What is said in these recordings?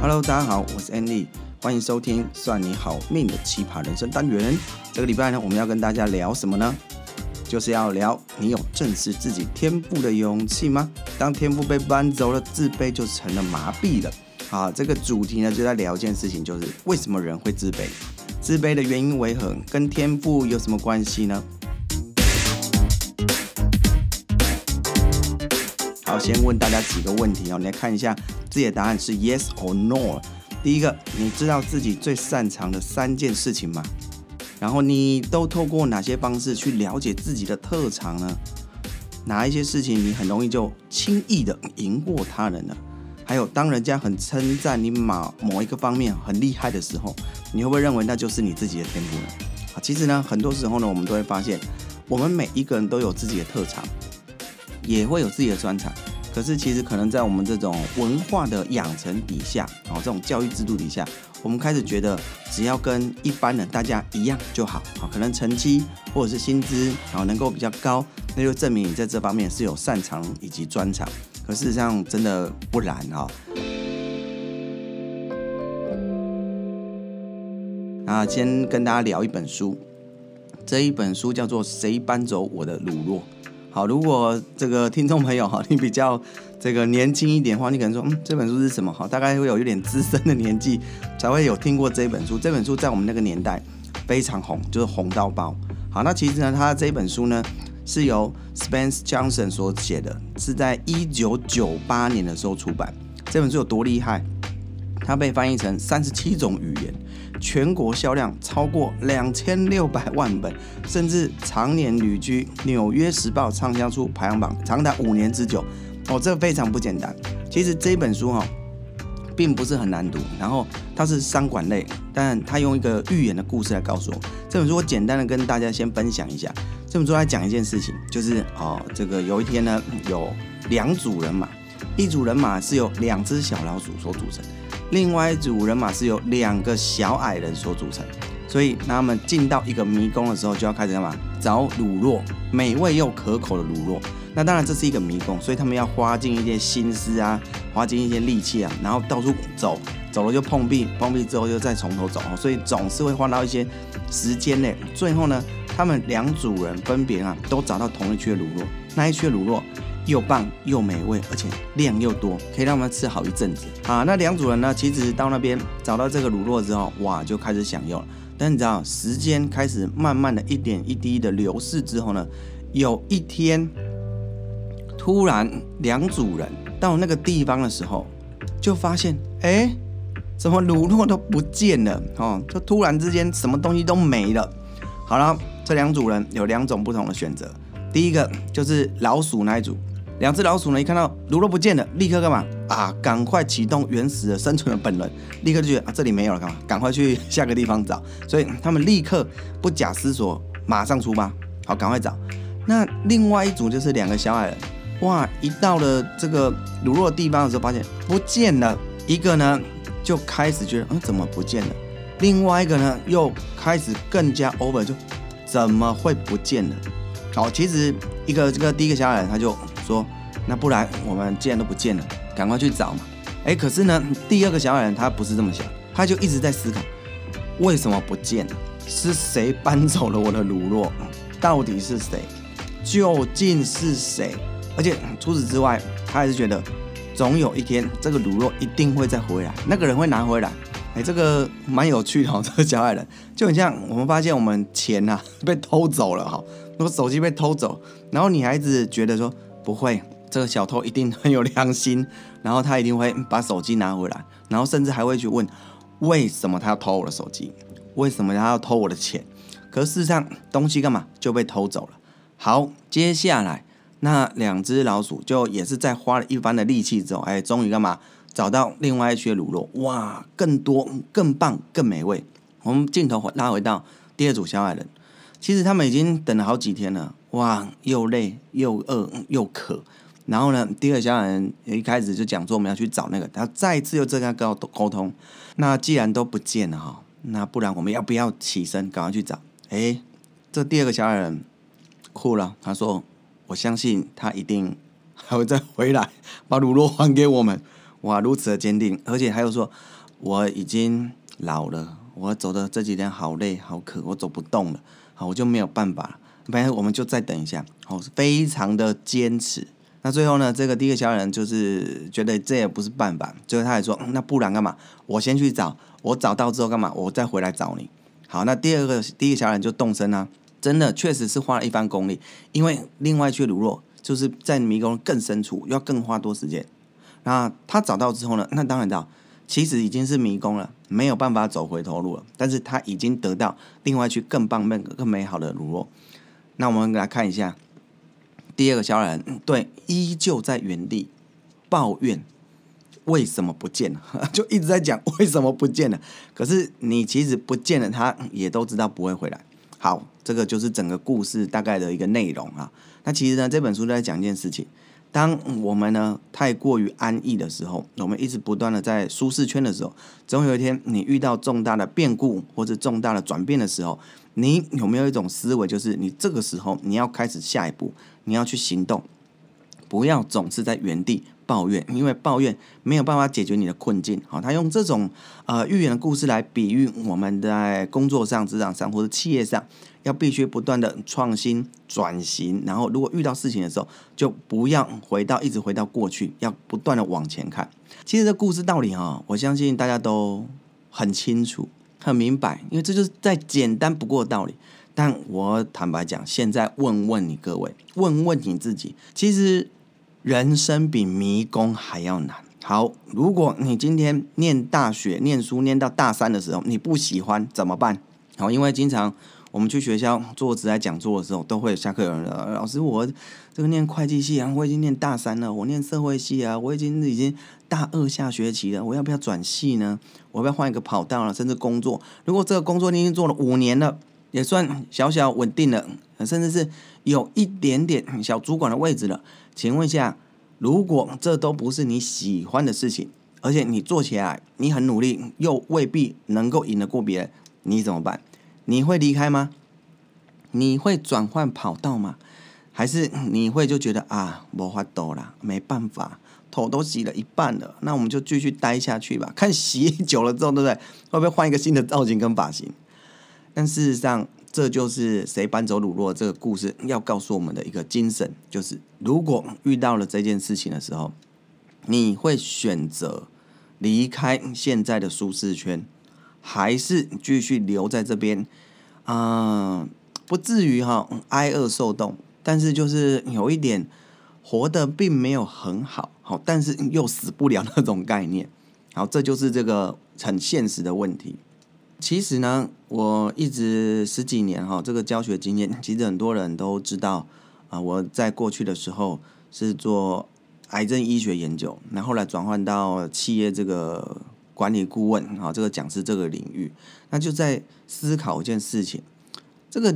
Hello，大家好，我是 Andy，欢迎收听算你好命的奇葩人生单元。这个礼拜呢，我们要跟大家聊什么呢？就是要聊你有正视自己天赋的勇气吗？当天赋被搬走了，自卑就成了麻痹了。好，这个主题呢，就在聊一件事情，就是为什么人会自卑？自卑的原因为何？跟天赋有什么关系呢？好，先问大家几个问题哦，你来看一下自己的答案是 yes or no。第一个，你知道自己最擅长的三件事情吗？然后你都透过哪些方式去了解自己的特长呢？哪一些事情你很容易就轻易的赢过他人呢？还有，当人家很称赞你某某一个方面很厉害的时候，你会不会认为那就是你自己的天赋呢？啊，其实呢，很多时候呢，我们都会发现，我们每一个人都有自己的特长。也会有自己的专长，可是其实可能在我们这种文化的养成底下，哦，这种教育制度底下，我们开始觉得只要跟一般人大家一样就好，啊，可能成绩或者是薪资，啊，能够比较高，那就证明你在这方面是有擅长以及专长。可事实上真的不然啊。那先跟大家聊一本书，这一本书叫做《谁搬走我的乳酪》。好，如果这个听众朋友哈，你比较这个年轻一点的话，你可能说，嗯，这本书是什么？哈，大概会有有点资深的年纪才会有听过这本书。这本书在我们那个年代非常红，就是红到爆。好，那其实呢，它这本书呢是由 Spence Johnson 所写的，是在一九九八年的时候出版。这本书有多厉害？它被翻译成三十七种语言。全国销量超过两千六百万本，甚至常年旅居《纽约时报》畅销书排行榜长达五年之久。哦，这非常不简单。其实这本书哈、哦，并不是很难读，然后它是商管类，但它用一个寓言的故事来告诉我。这本书我简单的跟大家先分享一下。这本书来讲一件事情，就是哦，这个有一天呢，有两组人马，一组人马是由两只小老鼠所组成。另外一组人马是由两个小矮人所组成，所以他们进到一个迷宫的时候，就要开始干嘛？找乳酪，美味又可口的乳酪。那当然这是一个迷宫，所以他们要花尽一些心思啊，花尽一些力气啊，然后到处走，走了就碰壁，碰壁之后又再从头走，所以总是会花到一些时间呢。最后呢，他们两组人分别啊，都找到同一区的乳酪，那一区的乳酪。又棒又美味，而且量又多，可以让我们吃好一阵子啊！那两组人呢，其实到那边找到这个乳酪之后，哇，就开始享用了。但你知道，时间开始慢慢的一点一滴的流逝之后呢，有一天，突然两组人到那个地方的时候，就发现，哎，怎么乳酪都不见了？哦，就突然之间什么东西都没了。好了，这两组人有两种不同的选择，第一个就是老鼠那一组。两只老鼠呢，一看到乳酪不见了，立刻干嘛啊？赶快启动原始的生存的本能，立刻就觉得啊，这里没有了，干嘛？赶快去下个地方找。所以他们立刻不假思索，马上出发，好，赶快找。那另外一组就是两个小矮人，哇，一到了这个乳酪地方的时候，发现不见了。一个呢就开始觉得，嗯，怎么不见了？另外一个呢又开始更加 over，就怎么会不见了？好，其实一个这个第一个小矮人他就。说，那不然我们既然都不见了，赶快去找嘛。哎，可是呢，第二个小矮人他不是这么想，他就一直在思考，为什么不见了？是谁搬走了我的乳酪？到底是谁？究竟是谁？而且除此之外，他还是觉得，总有一天这个乳酪一定会再回来，那个人会拿回来。哎，这个蛮有趣的哈，这个小矮人就很像我们发现我们钱、啊、被偷走了哈，那个手机被偷走，然后女孩子觉得说。不会，这个小偷一定很有良心，然后他一定会把手机拿回来，然后甚至还会去问为什么他要偷我的手机，为什么他要偷我的钱？可事实上东西干嘛就被偷走了。好，接下来那两只老鼠就也是在花了一番的力气之后，哎，终于干嘛找到另外一些乳酪，哇，更多、更棒、更美味。我们镜头拉回到第二组小矮人，其实他们已经等了好几天了。哇，又累又饿又渴，然后呢，第二个小矮人一开始就讲说我们要去找那个，他再一次又这样跟我沟通。那既然都不见了哈，那不然我们要不要起身赶快去找？哎，这第二个小矮人哭了，他说：“我相信他一定还会再回来，把乳酪还给我们。”哇，如此的坚定，而且还有说我已经老了，我走的这几天好累好渴，我走不动了，好，我就没有办法了。反正我们就再等一下，好，非常的坚持。那最后呢，这个第一个小人就是觉得这也不是办法，最后他还说，那不然干嘛？我先去找，我找到之后干嘛？我再回来找你。好，那第二个第一个小人就动身啊，真的确实是花了一番功力，因为另外一具乳酪就是在迷宫更深处，要更花多时间。那他找到之后呢，那当然知道，其实已经是迷宫了，没有办法走回头路了。但是他已经得到另外一具更棒、更更美好的乳酪。那我们来看一下。第二个小矮人，对，依旧在原地抱怨为什么不见了，就一直在讲为什么不见了。可是你其实不见了，他也都知道不会回来。好，这个就是整个故事大概的一个内容啊。那其实呢，这本书在讲一件事情：当我们呢太过于安逸的时候，我们一直不断的在舒适圈的时候，总有一天你遇到重大的变故或者重大的转变的时候。你有没有一种思维，就是你这个时候你要开始下一步，你要去行动，不要总是在原地抱怨，因为抱怨没有办法解决你的困境。好，他用这种呃寓言的故事来比喻我们在工作上、职场上或者企业上，要必须不断的创新转型，然后如果遇到事情的时候，就不要回到一直回到过去，要不断的往前看。其实这故事道理哈，我相信大家都很清楚。很明白，因为这就是再简单不过的道理。但我坦白讲，现在问问你各位，问问你自己，其实人生比迷宫还要难。好，如果你今天念大学、念书念到大三的时候，你不喜欢怎么办？好，因为经常我们去学校做职来讲座的时候，都会下课有人说：“老师，我这个念会计系啊，我已经念大三了；我念社会系啊，我已经已经。”大二下学期了，我要不要转系呢？我要不要换一个跑道了？甚至工作，如果这个工作你已经做了五年了，也算小小稳定了，甚至是有一点点小主管的位置了。请问一下，如果这都不是你喜欢的事情，而且你做起来你很努力，又未必能够赢得过别人，你怎么办？你会离开吗？你会转换跑道吗？还是你会就觉得啊，没法度了，没办法。头都洗了一半了，那我们就继续待下去吧。看洗久了之后，对不对？会不会换一个新的造型跟发型？但事实上，这就是谁搬走鲁洛这个故事要告诉我们的一个精神，就是如果遇到了这件事情的时候，你会选择离开现在的舒适圈，还是继续留在这边？啊、不至于哈挨饿受冻，但是就是有一点。活得并没有很好，好，但是又死不了那种概念，好，这就是这个很现实的问题。其实呢，我一直十几年哈，这个教学经验，其实很多人都知道啊。我在过去的时候是做癌症医学研究，然后来转换到企业这个管理顾问啊，这个讲师这个领域，那就在思考一件事情：这个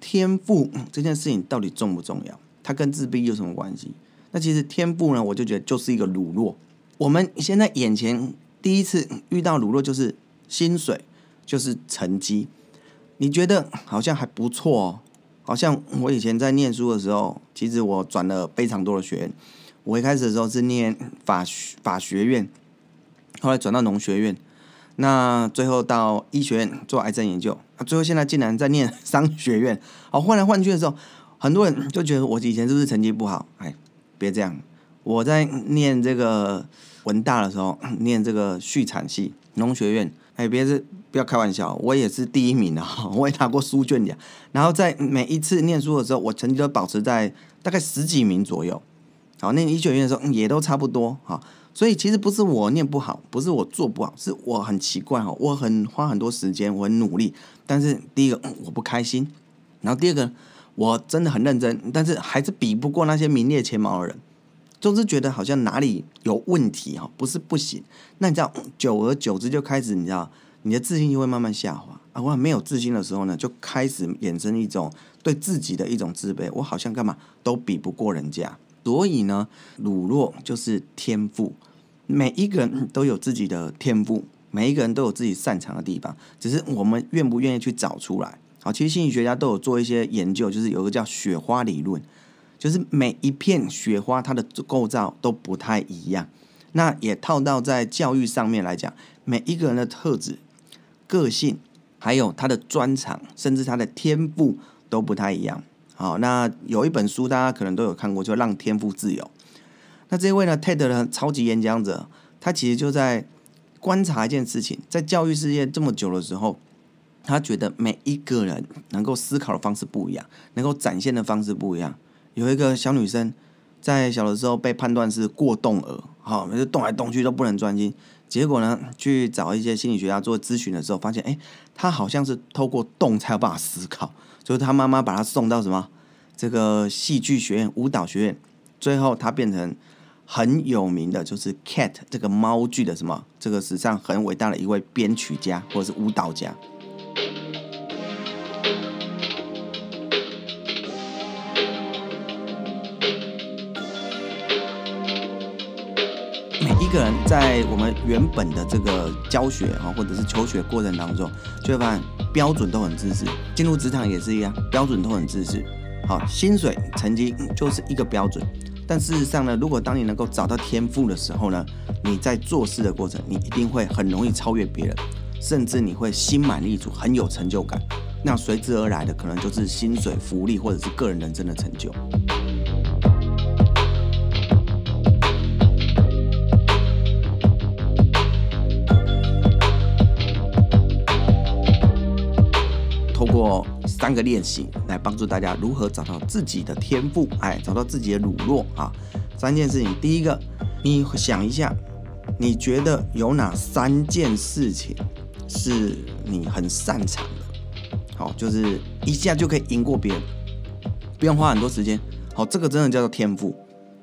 天赋这件事情到底重不重要？它跟自闭有什么关系？那其实天赋呢，我就觉得就是一个乳酪。我们现在眼前第一次遇到乳酪，就是薪水，就是成绩。你觉得好像还不错哦，好像我以前在念书的时候，其实我转了非常多的学院。我一开始的时候是念法学法学院，后来转到农学院，那最后到医学院做癌症研究，最后现在竟然在念商学院。好，换来换去的时候。很多人就觉得我以前是不是成绩不好？哎，别这样。我在念这个文大的时候，念这个畜产系农学院，哎，别是不要开玩笑，我也是第一名啊，我也拿过书卷奖。然后在每一次念书的时候，我成绩都保持在大概十几名左右。好，念医学院的时候也都差不多。哈，所以其实不是我念不好，不是我做不好，是我很奇怪哈，我很花很多时间，我很努力，但是第一个我不开心，然后第二个。我真的很认真，但是还是比不过那些名列前茅的人，总是觉得好像哪里有问题哈，不是不行。那你知道，久而久之就开始，你知道，你的自信就会慢慢下滑啊。我很没有自信的时候呢，就开始衍生一种对自己的一种自卑，我好像干嘛都比不过人家。所以呢，鲁弱就是天赋，每一个人都有自己的天赋，每一个人都有自己擅长的地方，只是我们愿不愿意去找出来。好，其实心理学家都有做一些研究，就是有个叫雪花理论，就是每一片雪花它的构造都不太一样，那也套到在教育上面来讲，每一个人的特质、个性，还有他的专长，甚至他的天赋都不太一样。好，那有一本书大家可能都有看过，就《让天赋自由》。那这位呢，TED 的超级演讲者，他其实就在观察一件事情，在教育事业这么久的时候，他觉得每一个人能够思考的方式不一样，能够展现的方式不一样。有一个小女生在小的时候被判断是过动儿，好，就动来动去都不能专心。结果呢，去找一些心理学家做咨询的时候，发现，哎，她好像是透过动才有办法思考。就是她妈妈把她送到什么这个戏剧学院、舞蹈学院，最后她变成很有名的，就是《Cat》这个猫剧的什么这个史上很伟大的一位编曲家或者是舞蹈家。个人在我们原本的这个教学啊，或者是求学过程当中，就会发现标准都很自私。进入职场也是一样，标准都很自私。好，薪水、成绩就是一个标准。但事实上呢，如果当你能够找到天赋的时候呢，你在做事的过程，你一定会很容易超越别人，甚至你会心满意足，很有成就感。那随之而来的可能就是薪水、福利，或者是个人人生的成就。三个练习来帮助大家如何找到自己的天赋，哎，找到自己的乳酪啊。三件事情，第一个，你想一下，你觉得有哪三件事情是你很擅长的？好，就是一下就可以赢过别人，不用花很多时间。好，这个真的叫做天赋，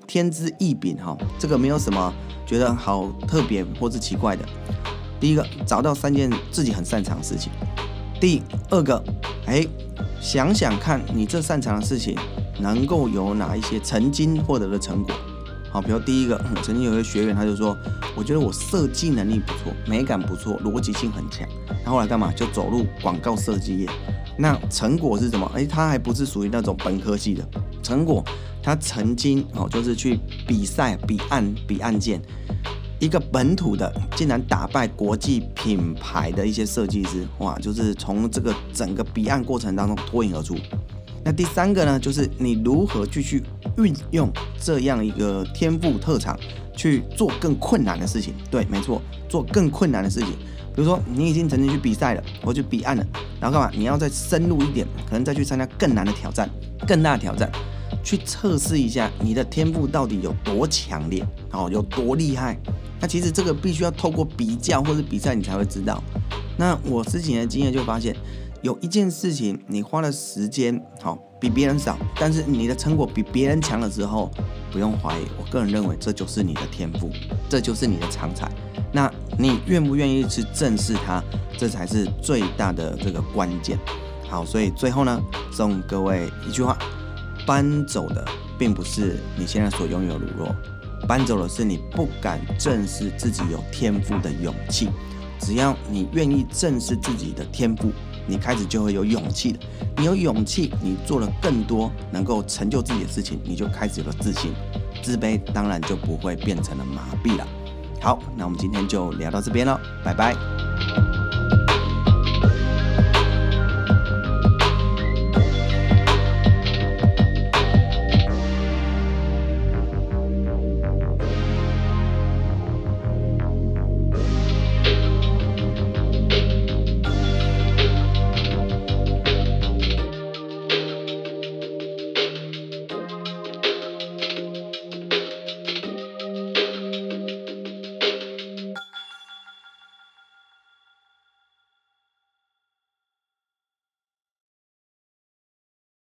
天资异禀哈。这个没有什么觉得好特别或是奇怪的。第一个，找到三件自己很擅长的事情。第二个，哎，想想看你这擅长的事情能够有哪一些曾经获得的成果。好，比如第一个，曾经有一个学员他就说，我觉得我设计能力不错，美感不错，逻辑性很强。他后来干嘛？就走入广告设计业。那成果是什么？哎，他还不是属于那种本科系的成果，他曾经哦，就是去比赛比案比案件。一个本土的竟然打败国际品牌的一些设计师，哇！就是从这个整个彼岸过程当中脱颖而出。那第三个呢，就是你如何继续运用这样一个天赋特长去做更困难的事情？对，没错，做更困难的事情。比如说，你已经曾经去比赛了，或去彼岸了，然后干嘛？你要再深入一点，可能再去参加更难的挑战，更大的挑战，去测试一下你的天赋到底有多强烈，哦，有多厉害。那其实这个必须要透过比较或者比赛，你才会知道。那我之前的经验就发现，有一件事情你花的时间好比别人少，但是你的成果比别人强的时候，不用怀疑，我个人认为这就是你的天赋，这就是你的长才。那你愿不愿意去正视它，这才是最大的这个关键。好，所以最后呢，送各位一句话：搬走的并不是你现在所拥有的乳酪。搬走的是你不敢正视自己有天赋的勇气。只要你愿意正视自己的天赋，你开始就会有勇气的。你有勇气，你做了更多能够成就自己的事情，你就开始有了自信。自卑当然就不会变成了麻痹了。好，那我们今天就聊到这边了，拜拜。